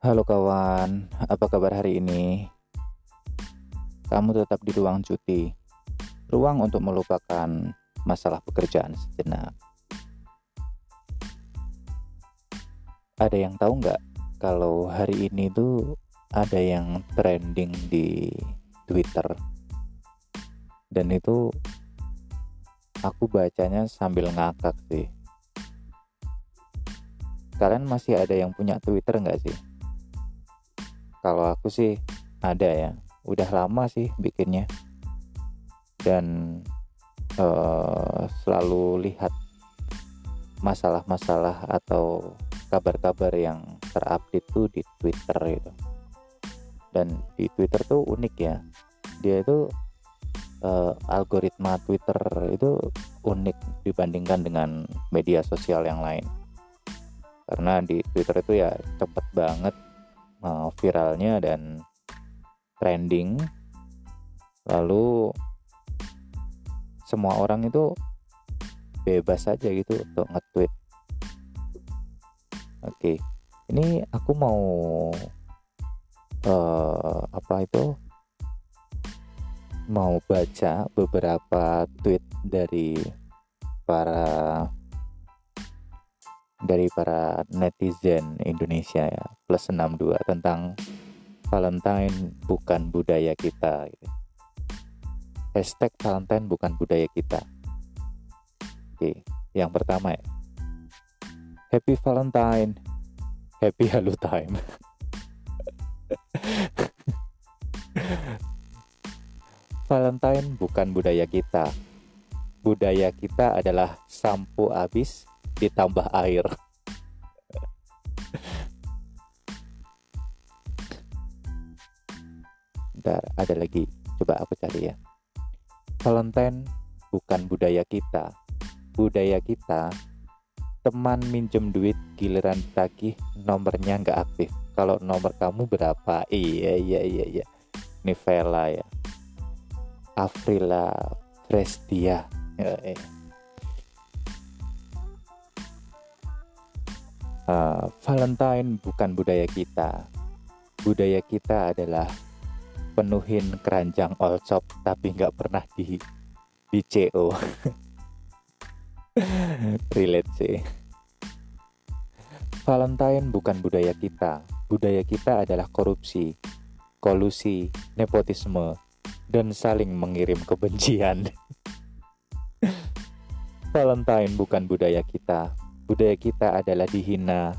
Halo kawan, apa kabar hari ini? Kamu tetap di ruang cuti, ruang untuk melupakan masalah pekerjaan sejenak. Ada yang tahu nggak kalau hari ini tuh ada yang trending di Twitter dan itu aku bacanya sambil ngakak sih. Kalian masih ada yang punya Twitter nggak sih? Kalau aku sih ada ya, udah lama sih bikinnya dan uh, selalu lihat masalah-masalah atau kabar-kabar yang terupdate tuh di Twitter itu. Dan di Twitter tuh unik ya, dia itu uh, algoritma Twitter itu unik dibandingkan dengan media sosial yang lain. Karena di Twitter itu ya cepet banget uh, viralnya dan trending. Lalu semua orang itu bebas saja gitu untuk nge-tweet. Oke ini aku mau uh, apa itu? Mau baca beberapa tweet dari para dari para netizen Indonesia ya. Plus 62 tentang Valentine bukan budaya kita gitu. hashtag Valentine bukan budaya kita. Oke yang pertama ya. Happy Valentine. Happy Halo Time. Valentine bukan budaya kita. Budaya kita adalah sampo habis ditambah air. Bentar, ada lagi. Coba aku cari ya. Valentine bukan budaya kita. Budaya kita teman minjem duit giliran tagih nomornya nggak aktif. Kalau nomor kamu berapa? Iya iya iya iya. Nivela ya. Afrila Prestia. Ya, ya. Uh, Valentine bukan budaya kita. Budaya kita adalah penuhin keranjang shop tapi nggak pernah di di CO. Relate sih. Valentine bukan budaya kita. Budaya kita adalah korupsi, kolusi, nepotisme, dan saling mengirim kebencian. Valentine bukan budaya kita budaya kita adalah dihina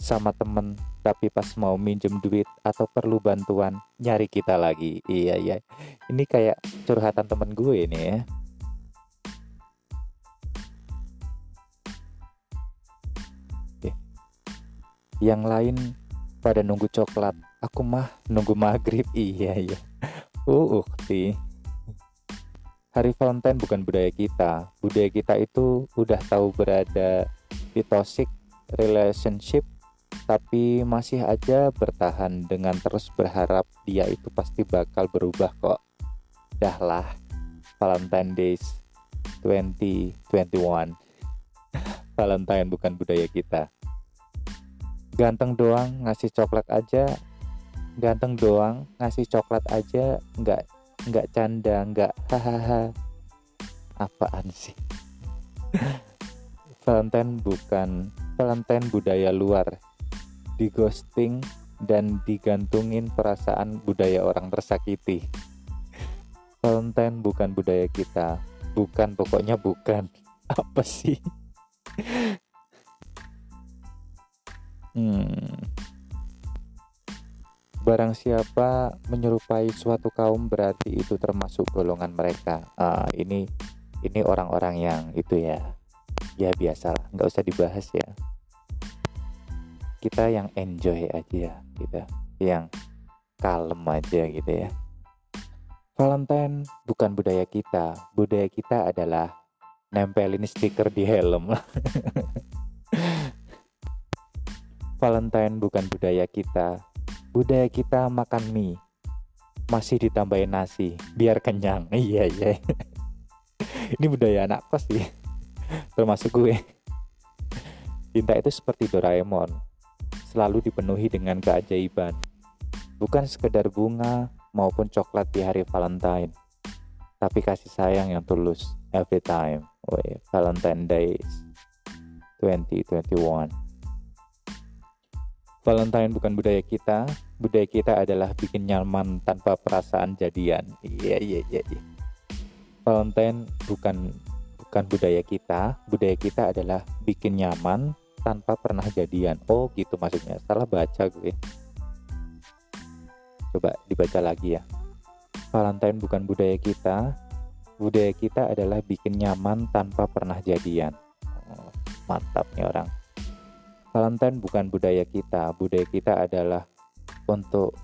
sama temen tapi pas mau minjem duit atau perlu bantuan nyari kita lagi. Iya iya. Ini kayak curhatan temen gue ini ya. Yang lain pada nunggu coklat. Aku mah nunggu maghrib. Iya iya. Uh ukti Hari Valentine bukan budaya kita. Budaya kita itu udah tahu berada di toxic relationship tapi masih aja bertahan dengan terus berharap dia itu pasti bakal berubah kok. Dahlah, Valentine Days 2021. Valentine bukan budaya kita. Ganteng doang ngasih coklat aja, ganteng doang ngasih coklat aja, nggak nggak canda, nggak hahaha. Apaan sih? Valentine bukan Valentine budaya luar. Di ghosting dan digantungin perasaan budaya orang tersakiti. Valentine bukan budaya kita. Bukan pokoknya bukan. Apa sih? Hmm. Barang siapa menyerupai suatu kaum berarti itu termasuk golongan mereka. Uh, ini ini orang-orang yang itu ya ya biasalah. Nggak usah dibahas ya. Kita yang enjoy aja gitu. Yang kalem aja gitu ya. Valentine bukan budaya kita. Budaya kita adalah nempelin stiker di helm. Valentine bukan budaya kita. Budaya kita makan mie. Masih ditambahin nasi biar kenyang. Iya iya. Ini budaya anak kos sih termasuk gue cinta itu seperti Doraemon selalu dipenuhi dengan keajaiban. Bukan sekedar bunga maupun coklat di hari Valentine, tapi kasih sayang yang tulus every time. Wait, Valentine Days 2021. Valentine bukan budaya kita, budaya kita adalah bikin nyaman tanpa perasaan jadian. Iya iya iya. iya. Valentine bukan bukan budaya kita, budaya kita adalah bikin nyaman tanpa pernah jadian. Oh gitu maksudnya. Salah baca gue. Coba dibaca lagi ya. Valentine bukan budaya kita, budaya kita adalah bikin nyaman tanpa pernah jadian. Oh, mantap nih orang. Valentine bukan budaya kita, budaya kita adalah untuk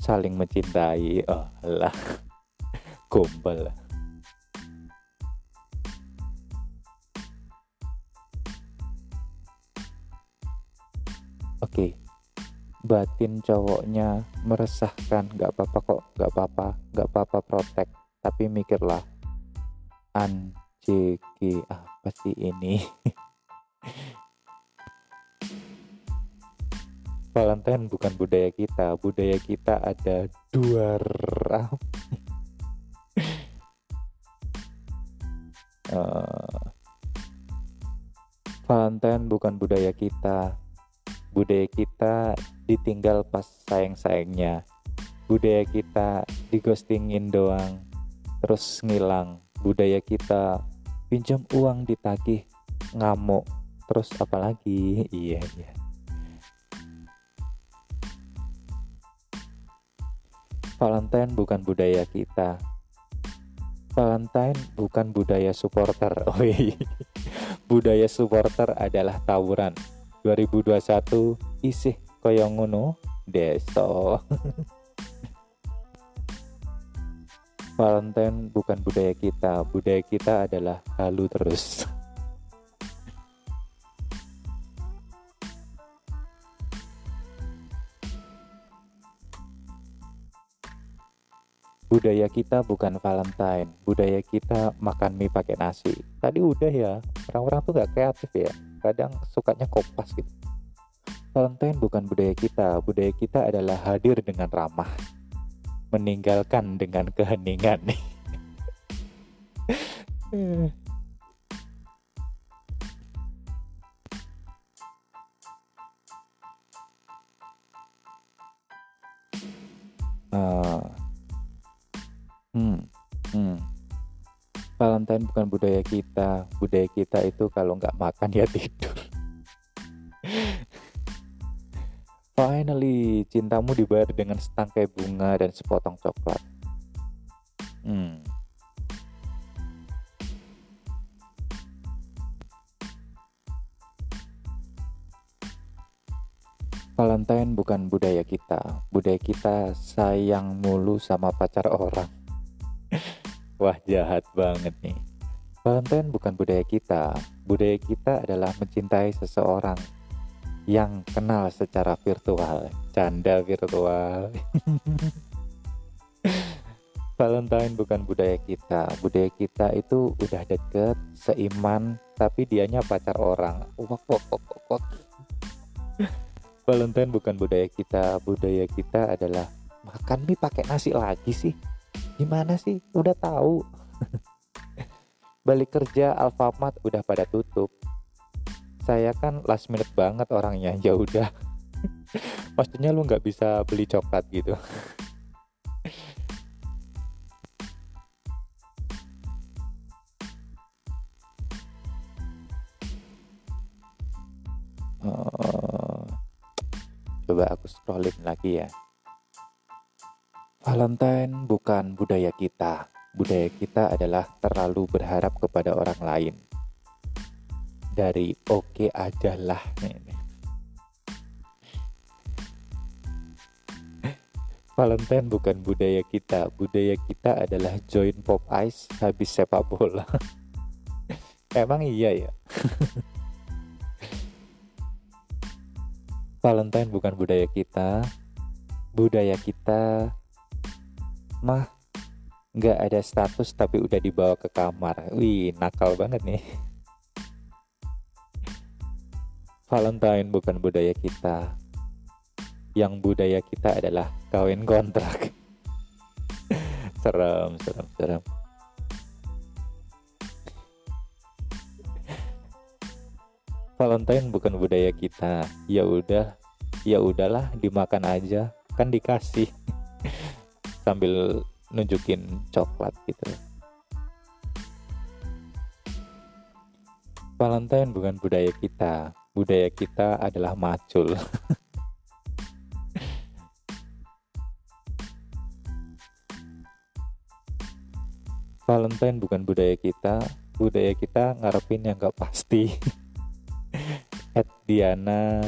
saling mencintai. Oh, lah. Gombal. Oke. Okay. Batin cowoknya meresahkan, gak apa-apa kok, gak apa-apa, gak apa-apa protek. Tapi mikirlah, anjiki apa sih ini? Valentine bukan budaya kita, budaya kita ada dua uh, Valentine bukan budaya kita, budaya kita ditinggal pas sayang-sayangnya, budaya kita digostingin doang, terus ngilang, budaya kita pinjam uang ditagih ngamuk, terus apalagi, iya iya. Valentine bukan budaya kita. Valentine bukan budaya supporter. Oh budaya supporter adalah tawuran. 2021 isih kaya ngono deso. Valentine bukan budaya kita. Budaya kita adalah halu terus. Budaya kita bukan Valentine, budaya kita makan mie pakai nasi. Tadi udah ya, orang-orang tuh gak kreatif ya, kadang sukanya kopas gitu. Valentine bukan budaya kita, budaya kita adalah hadir dengan ramah, meninggalkan dengan keheningan. uh, Hmm, hmm. Valentine bukan budaya kita. Budaya kita itu kalau nggak makan ya tidur. Finally, cintamu dibayar dengan setangkai bunga dan sepotong coklat. Hmm. Valentine bukan budaya kita. Budaya kita sayang mulu sama pacar orang. Wah jahat banget nih. Valentine bukan budaya kita. Budaya kita adalah mencintai seseorang yang kenal secara virtual. Canda virtual. Valentine bukan budaya kita. Budaya kita itu udah deket, seiman, tapi dianya pacar orang. Wak, wak, wak, wak. Valentine bukan budaya kita. Budaya kita adalah makan mie pakai nasi lagi sih gimana sih? Udah tahu. Balik kerja Alfamart udah pada tutup. Saya kan last minute banget orangnya ya udah. Maksudnya lu nggak bisa beli coklat gitu. Oh, coba aku scrollin lagi ya Valentine bukan budaya kita. Budaya kita adalah terlalu berharap kepada orang lain. Dari oke okay adalah Valentine bukan budaya kita. Budaya kita adalah join pop ice habis sepak bola. Emang iya ya? Valentine bukan budaya kita. Budaya kita mah nggak ada status tapi udah dibawa ke kamar wih nakal banget nih Valentine bukan budaya kita. Yang budaya kita adalah kawin kontrak. serem, serem, serem. Valentine bukan budaya kita. Ya udah, ya udahlah dimakan aja, kan dikasih. Sambil nunjukin coklat gitu. Valentine bukan budaya kita budaya kita adalah macul. Valentine bukan budaya kita, budaya kita ngarepin yang gak pasti. At Diana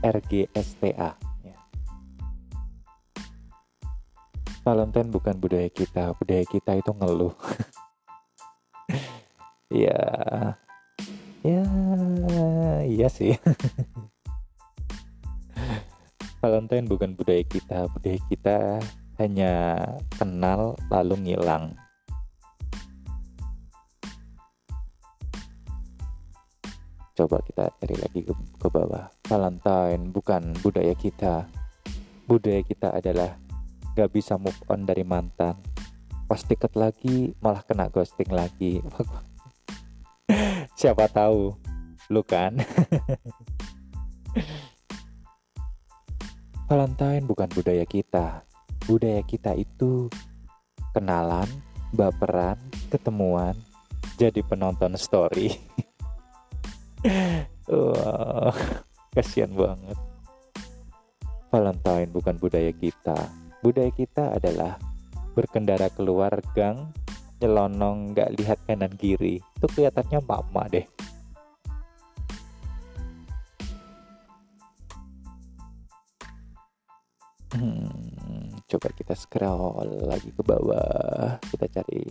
RGSTA. Valentine bukan budaya kita, budaya kita itu ngeluh. ya, ya iya sih. Valentine bukan budaya kita budaya kita hanya kenal lalu ngilang. Coba kita cari lagi ke, ke bawah. Valentine bukan budaya kita. Budaya kita adalah gak bisa move on dari mantan. Pas deket lagi malah kena ghosting lagi. Siapa tahu. Lu kan? Valentine bukan budaya kita. Budaya kita itu kenalan baperan ketemuan jadi penonton story. Wah kasihan banget. Valentine bukan budaya kita budaya kita adalah berkendara keluar gang nyelonong nggak lihat kanan kiri. Itu kelihatannya mama deh. Hmm, coba kita scroll lagi ke bawah. Kita cari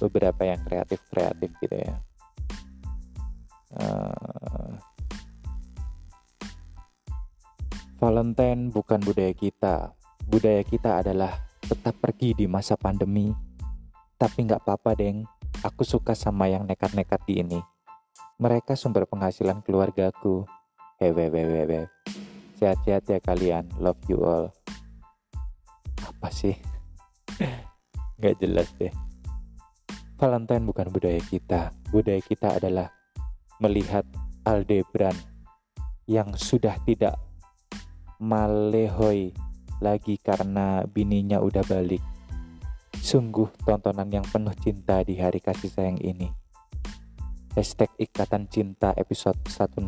beberapa yang kreatif kreatif gitu ya. Uh, Valentine bukan budaya kita budaya kita adalah tetap pergi di masa pandemi tapi nggak apa-apa, Deng. Aku suka sama yang nekat-nekat di ini. Mereka sumber penghasilan keluargaku. Hehehehe. Sehat-sehat ya kalian. Love you all. Apa sih? Nggak jelas deh. Valentine bukan budaya kita. Budaya kita adalah melihat Aldebaran yang sudah tidak malehoi lagi karena bininya udah balik Sungguh tontonan yang penuh cinta di hari kasih sayang ini. Hashtag Ikatan Cinta episode 165.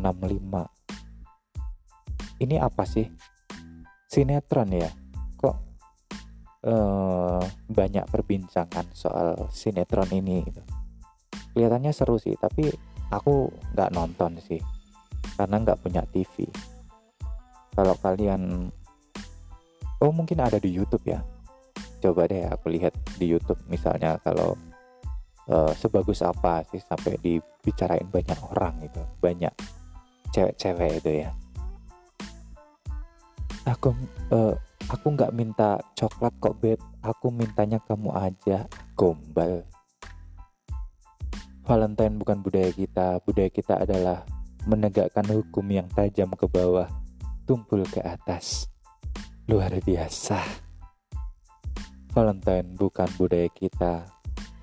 Ini apa sih? Sinetron ya? Kok uh, banyak perbincangan soal sinetron ini gitu. Kelihatannya seru sih, tapi aku nggak nonton sih. Karena nggak punya TV. Kalau kalian... Oh mungkin ada di Youtube ya. Coba deh aku lihat di YouTube misalnya kalau uh, sebagus apa sih sampai dibicarain banyak orang itu banyak cewek-cewek itu ya. Aku uh, aku nggak minta coklat kok beb. Aku mintanya kamu aja gombal. Valentine bukan budaya kita. Budaya kita adalah menegakkan hukum yang tajam ke bawah tumpul ke atas luar biasa Valentine bukan budaya kita,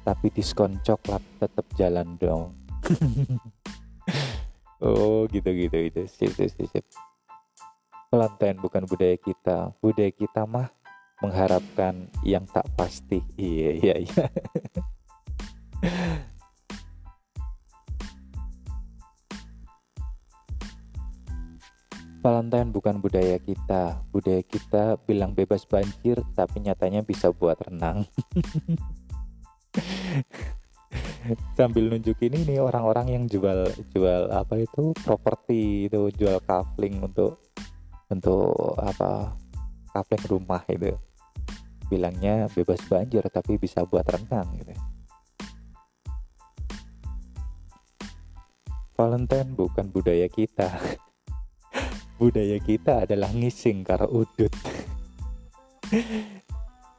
tapi diskon coklat tetap jalan dong. oh, gitu-gitu itu. Sip, sip, sip, sip. Valentine bukan budaya kita. Budaya kita mah mengharapkan yang tak pasti. Iya, iya, iya. Valentine bukan budaya kita. Budaya kita bilang bebas banjir, tapi nyatanya bisa buat renang. Sambil nunjukin ini orang-orang yang jual jual apa itu properti itu jual kafling untuk untuk apa kafling rumah itu bilangnya bebas banjir tapi bisa buat renang gitu. Valentine bukan budaya kita. budaya kita adalah ngising karena udut.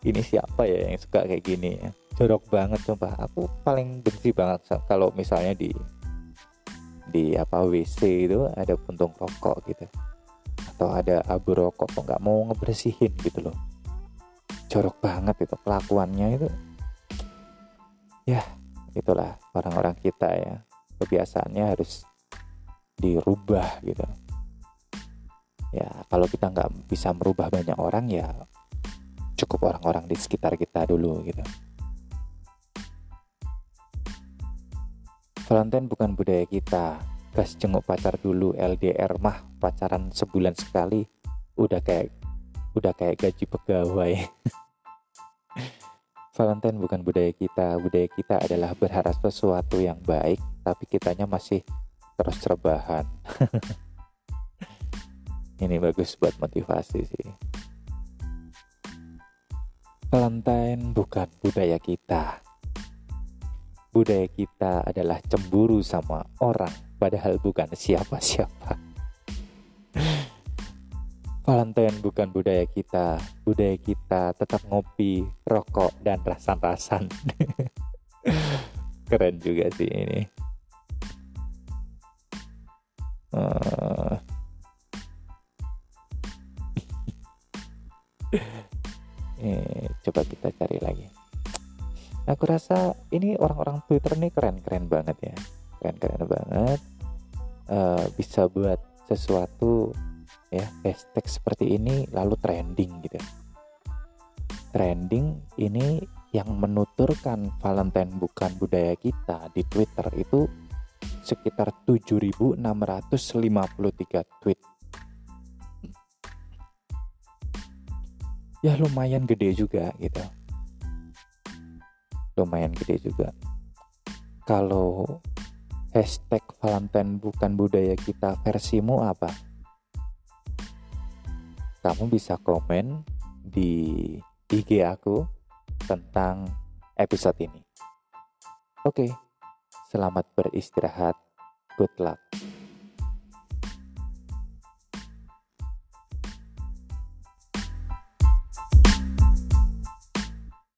Ini siapa ya yang suka kayak gini ya? Jorok banget coba aku paling benci banget kalau misalnya di di apa WC itu ada puntung rokok gitu. Atau ada abu rokok kok nggak mau ngebersihin gitu loh. Jorok banget itu kelakuannya itu. Ya itulah orang-orang kita ya. Kebiasaannya harus dirubah gitu ya kalau kita nggak bisa merubah banyak orang ya cukup orang-orang di sekitar kita dulu gitu. Valentine bukan budaya kita. Gas jenguk pacar dulu LDR mah pacaran sebulan sekali udah kayak udah kayak gaji pegawai. Valentine bukan budaya kita. Budaya kita adalah berharap sesuatu yang baik tapi kitanya masih terus rebahan ini bagus buat motivasi sih Valentine bukan budaya kita budaya kita adalah cemburu sama orang padahal bukan siapa-siapa. Valentine bukan budaya kita. Budaya kita tetap ngopi, rokok, dan rasan-rasan. Keren juga sih ini. Uh... eh, coba kita cari lagi. Aku rasa ini orang-orang Twitter nih keren-keren banget ya. Keren-keren banget. Uh, bisa buat sesuatu ya hashtag seperti ini lalu trending gitu trending ini yang menuturkan Valentine bukan budaya kita di Twitter itu sekitar 7.653 tweet ya lumayan gede juga gitu. Lumayan gede juga. Kalau hashtag Valentine bukan budaya kita versimu apa? Kamu bisa komen di IG aku tentang episode ini. Oke selamat beristirahat. Good luck